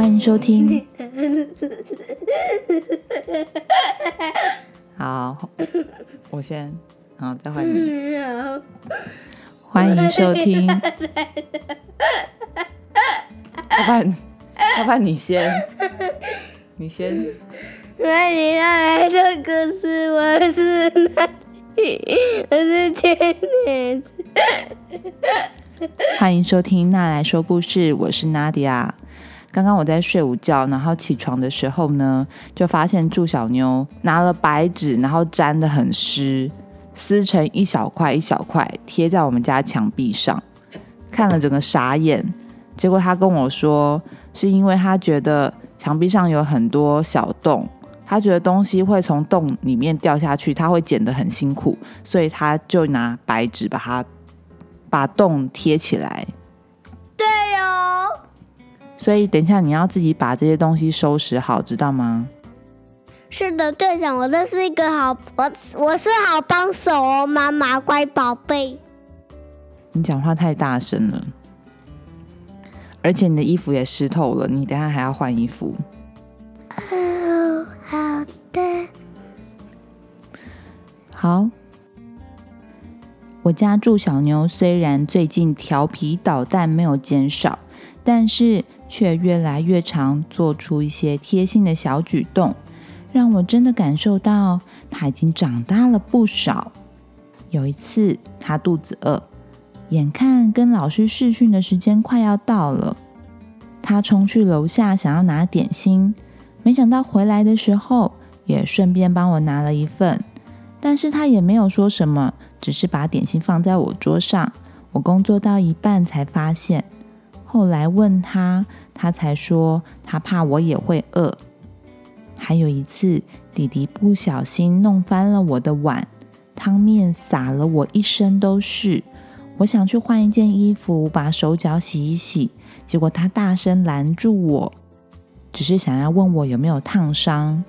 欢迎收听。好，我先，好，再换你。欢迎收听。要不然，要不然你先，你先。欢迎来这个是我是哪里？我是千年。欢迎收听《娜来说故事》，我是 Nadia。刚刚我在睡午觉，然后起床的时候呢，就发现祝小妞拿了白纸，然后粘的很湿，撕成一小块一小块，贴在我们家墙壁上，看了整个傻眼。结果他跟我说，是因为他觉得墙壁上有很多小洞，他觉得东西会从洞里面掉下去，他会捡得很辛苦，所以他就拿白纸把它。把洞贴起来，所以等一下你要自己把这些东西收拾好，知道吗？是的，队长，我这是一个好，我我是好帮手哦，妈妈乖宝贝。你讲话太大声了，而且你的衣服也湿透了，你等下还要换衣服。哦，好的，好。我家住小牛虽然最近调皮捣蛋没有减少，但是却越来越常做出一些贴心的小举动，让我真的感受到他已经长大了不少。有一次，他肚子饿，眼看跟老师试训的时间快要到了，他冲去楼下想要拿点心，没想到回来的时候也顺便帮我拿了一份，但是他也没有说什么。只是把点心放在我桌上，我工作到一半才发现。后来问他，他才说他怕我也会饿。还有一次，弟弟不小心弄翻了我的碗，汤面洒了我一身都是。我想去换一件衣服，把手脚洗一洗，结果他大声拦住我，只是想要问我有没有烫伤。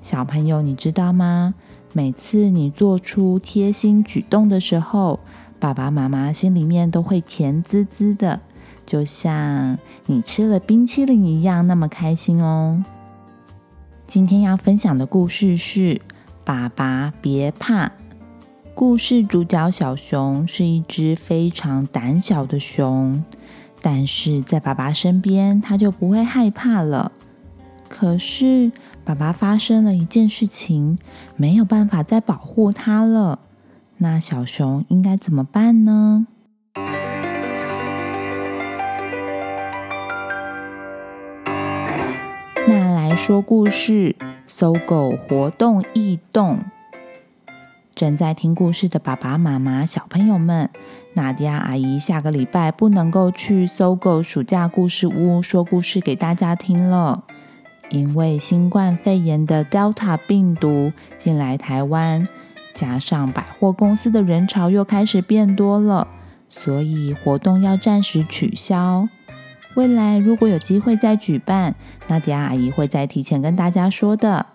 小朋友，你知道吗？每次你做出贴心举动的时候，爸爸妈妈心里面都会甜滋滋的，就像你吃了冰淇淋一样，那么开心哦。今天要分享的故事是《爸爸别怕》。故事主角小熊是一只非常胆小的熊，但是在爸爸身边，它就不会害怕了。可是。爸爸发生了一件事情，没有办法再保护它了。那小熊应该怎么办呢？说故事，搜狗活动异动。正在听故事的爸爸妈妈、小朋友们，娜迪亚阿姨下个礼拜不能够去搜狗暑假故事屋说故事给大家听了。因为新冠肺炎的 Delta 病毒进来台湾，加上百货公司的人潮又开始变多了，所以活动要暂时取消。未来如果有机会再举办，那迪亚阿姨会再提前跟大家说的。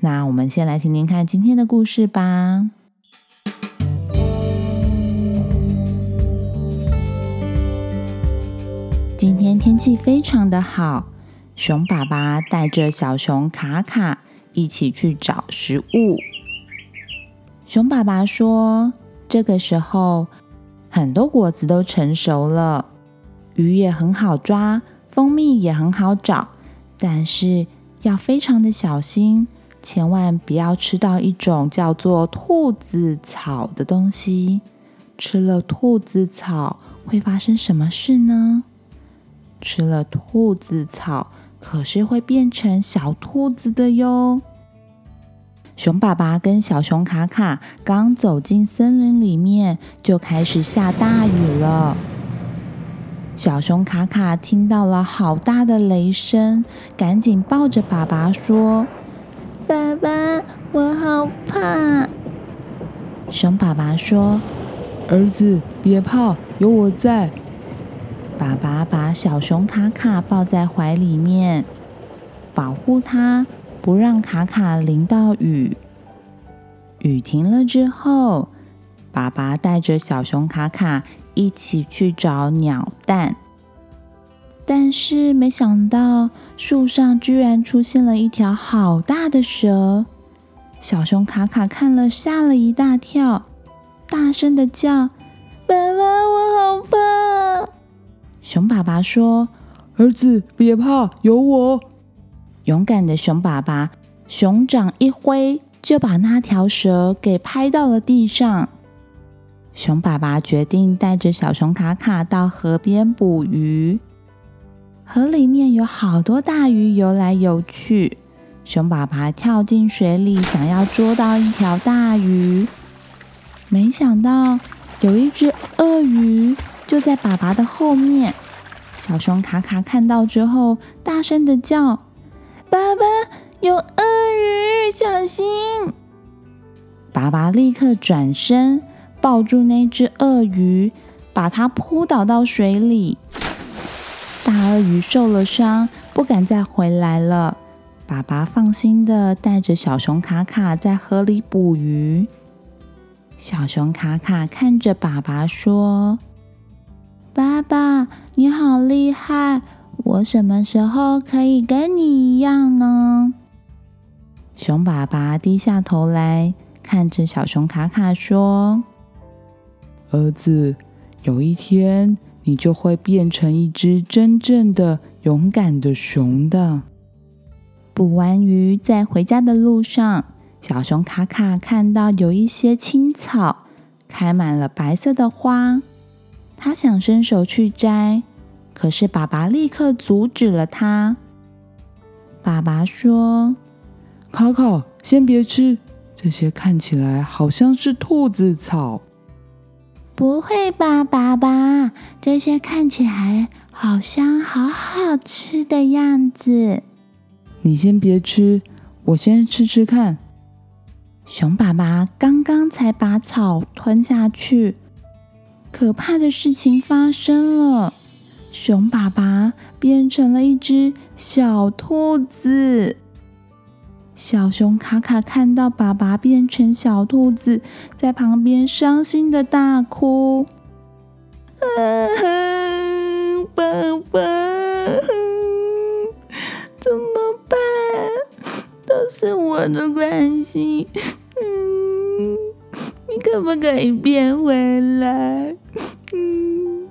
那我们先来听听看今天的故事吧。今天天气非常的好。熊爸爸带着小熊卡卡一起去找食物。熊爸爸说：“这个时候，很多果子都成熟了，鱼也很好抓，蜂蜜也很好找，但是要非常的小心，千万不要吃到一种叫做兔子草的东西。吃了兔子草会发生什么事呢？吃了兔子草。”可是会变成小兔子的哟。熊爸爸跟小熊卡卡刚走进森林里面，就开始下大雨了。小熊卡卡听到了好大的雷声，赶紧抱着爸爸说：“爸爸，我好怕。”熊爸爸说：“儿子，别怕，有我在。”爸爸把小熊卡卡抱在怀里面，保护它，不让卡卡淋到雨。雨停了之后，爸爸带着小熊卡卡一起去找鸟蛋。但是没想到树上居然出现了一条好大的蛇。小熊卡卡看了吓了一大跳，大声的叫：“爸爸，我好怕！”熊爸爸说：“儿子别怕，有我。”勇敢的熊爸爸熊掌一挥，就把那条蛇给拍到了地上。熊爸爸决定带着小熊卡卡到河边捕鱼。河里面有好多大鱼游来游去，熊爸爸跳进水里，想要捉到一条大鱼，没想到有一只鳄鱼就在爸爸的后面。小熊卡卡看到之后，大声的叫。爸爸，有鳄鱼，小心！爸爸立刻转身抱住那只鳄鱼，把它扑倒到水里。大鳄鱼受了伤，不敢再回来了。爸爸放心的带着小熊卡卡在河里捕鱼。小熊卡卡看着爸爸说：“爸爸，你好厉害！”我什么时候可以跟你一样呢？熊爸爸低下头来看着小熊卡卡说：“儿子，有一天你就会变成一只真正的勇敢的熊的。”捕完鱼，在回家的路上，小熊卡卡看到有一些青草开满了白色的花，他想伸手去摘。可是爸爸立刻阻止了他。爸爸说：“卡卡，先别吃，这些看起来好像是兔子草。”“不会吧，爸爸？这些看起来好像好好吃的样子。”“你先别吃，我先吃吃看。”熊爸爸刚刚才把草吞下去，可怕的事情发生了。熊爸爸变成了一只小兔子。小熊卡卡看到爸爸变成小兔子，在旁边伤心的大哭：“爸爸，怎么办？都是我的关系。嗯，你可不可以变回来？”嗯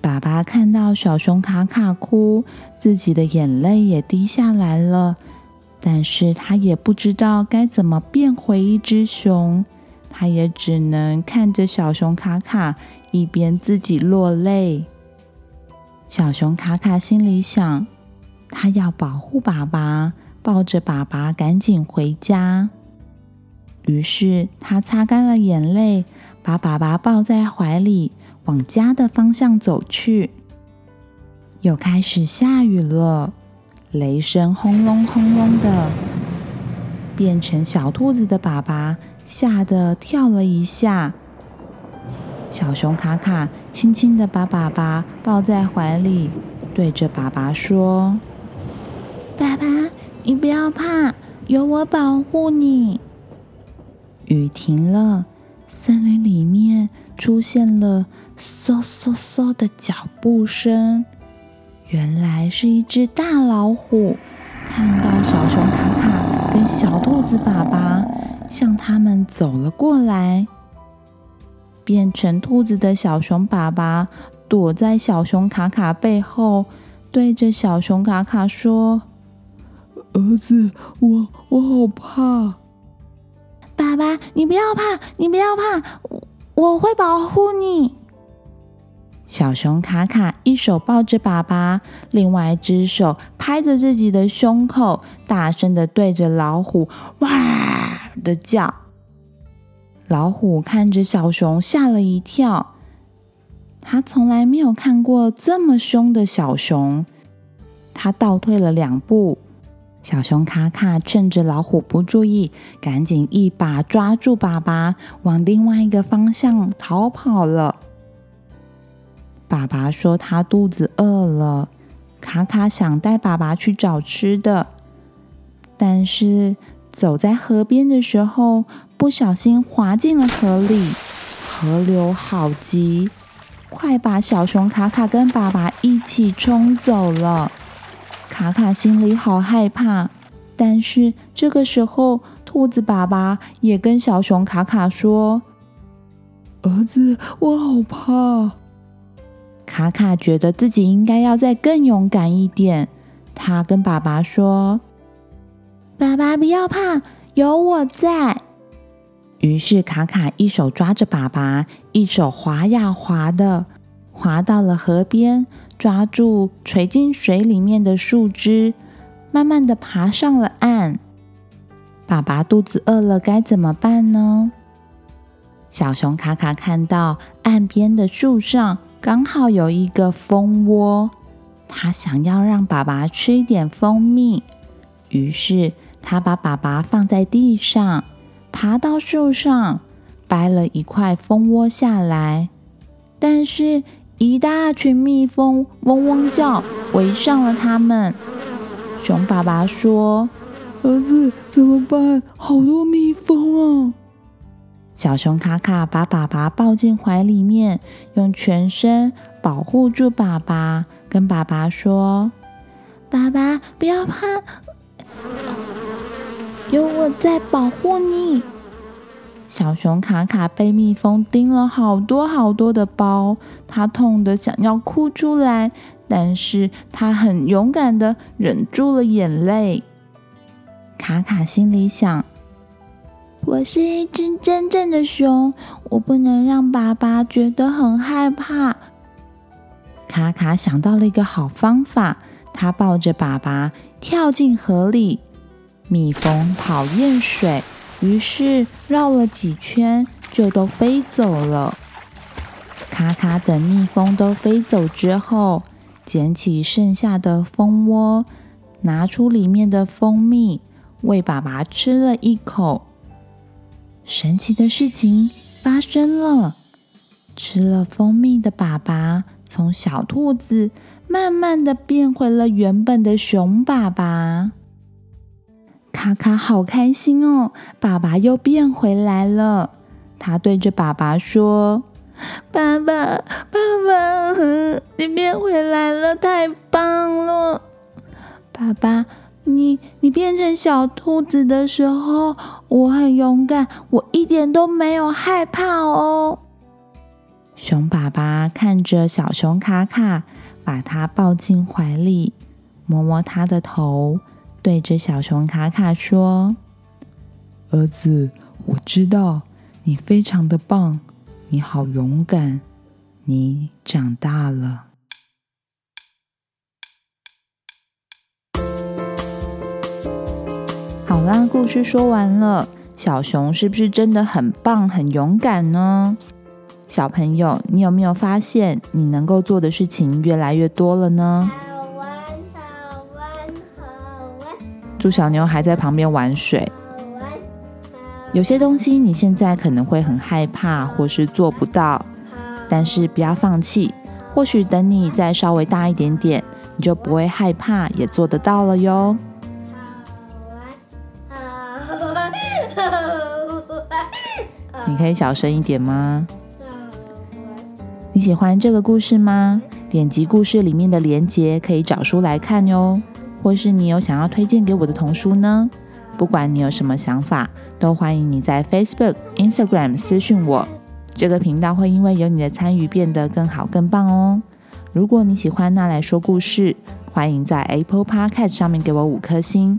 爸爸看到小熊卡卡哭，自己的眼泪也滴下来了。但是他也不知道该怎么变回一只熊，他也只能看着小熊卡卡一边自己落泪。小熊卡卡心里想，他要保护爸爸，抱着爸爸赶紧回家。于是他擦干了眼泪，把爸爸抱在怀里。往家的方向走去，又开始下雨了，雷声轰隆轰隆的。变成小兔子的爸爸吓得跳了一下。小熊卡卡轻轻的把爸爸抱在怀里，对着爸爸说：“爸爸，你不要怕，有我保护你。”雨停了，森林里面出现了。嗖嗖嗖的脚步声，原来是一只大老虎。看到小熊卡卡跟小兔子爸爸向他们走了过来，变成兔子的小熊爸爸躲在小熊卡卡背后，对着小熊卡卡说：“儿子，我我好怕。”“爸爸，你不要怕，你不要怕，我我会保护你。”小熊卡卡一手抱着爸爸，另外一只手拍着自己的胸口，大声的对着老虎“哇”的叫。老虎看着小熊，吓了一跳。他从来没有看过这么凶的小熊。他倒退了两步。小熊卡卡趁着老虎不注意，赶紧一把抓住爸爸，往另外一个方向逃跑了。爸爸说他肚子饿了，卡卡想带爸爸去找吃的，但是走在河边的时候，不小心滑进了河里，河流好急，快把小熊卡卡跟爸爸一起冲走了。卡卡心里好害怕，但是这个时候，兔子爸爸也跟小熊卡卡说：“儿子，我好怕。”卡卡觉得自己应该要再更勇敢一点，他跟爸爸说：“爸爸不要怕，有我在。”于是卡卡一手抓着爸爸，一手滑呀滑的，滑到了河边，抓住垂进水里面的树枝，慢慢的爬上了岸。爸爸肚子饿了，该怎么办呢？小熊卡卡看到岸边的树上刚好有一个蜂窝，他想要让爸爸吃一点蜂蜜，于是他把爸爸放在地上。爬到树上，掰了一块蜂窝下来，但是，一大群蜜蜂嗡嗡叫，围上了他们。熊爸爸说：“儿子，怎么办？好多蜜蜂啊！”小熊卡卡把爸爸抱进怀里面，用全身保护住爸爸，跟爸爸说：“爸爸，不要怕。”有我在保护你。小熊卡卡被蜜蜂叮了好多好多的包，它痛得想要哭出来，但是它很勇敢的忍住了眼泪。卡卡心里想：我是一只真正的熊，我不能让爸爸觉得很害怕。卡卡想到了一个好方法，他抱着爸爸跳进河里。蜜蜂讨厌水，于是绕了几圈就都飞走了。卡卡等蜜蜂都飞走之后，捡起剩下的蜂窝，拿出里面的蜂蜜，喂爸爸吃了一口。神奇的事情发生了，吃了蜂蜜的爸爸从小兔子慢慢的变回了原本的熊爸爸。卡卡好开心哦，爸爸又变回来了。他对着爸爸说：“爸爸，爸爸，你变回来了，太棒了！爸爸，你你变成小兔子的时候，我很勇敢，我一点都没有害怕哦。”熊爸爸看着小熊卡卡，把它抱进怀里，摸摸它的头。对着小熊卡卡说：“儿子，我知道你非常的棒，你好勇敢，你长大了。”好啦，故事说完了。小熊是不是真的很棒、很勇敢呢？小朋友，你有没有发现你能够做的事情越来越多了呢？猪小牛还在旁边玩水。有些东西你现在可能会很害怕，或是做不到，但是不要放弃。或许等你再稍微大一点点，你就不会害怕，也做得到了哟。你可以小声一点吗？你喜欢这个故事吗？点击故事里面的链接，可以找书来看哟。或是你有想要推荐给我的童书呢？不管你有什么想法，都欢迎你在 Facebook、Instagram 私讯我。这个频道会因为有你的参与变得更好、更棒哦。如果你喜欢那来说故事，欢迎在 Apple Podcast 上面给我五颗星，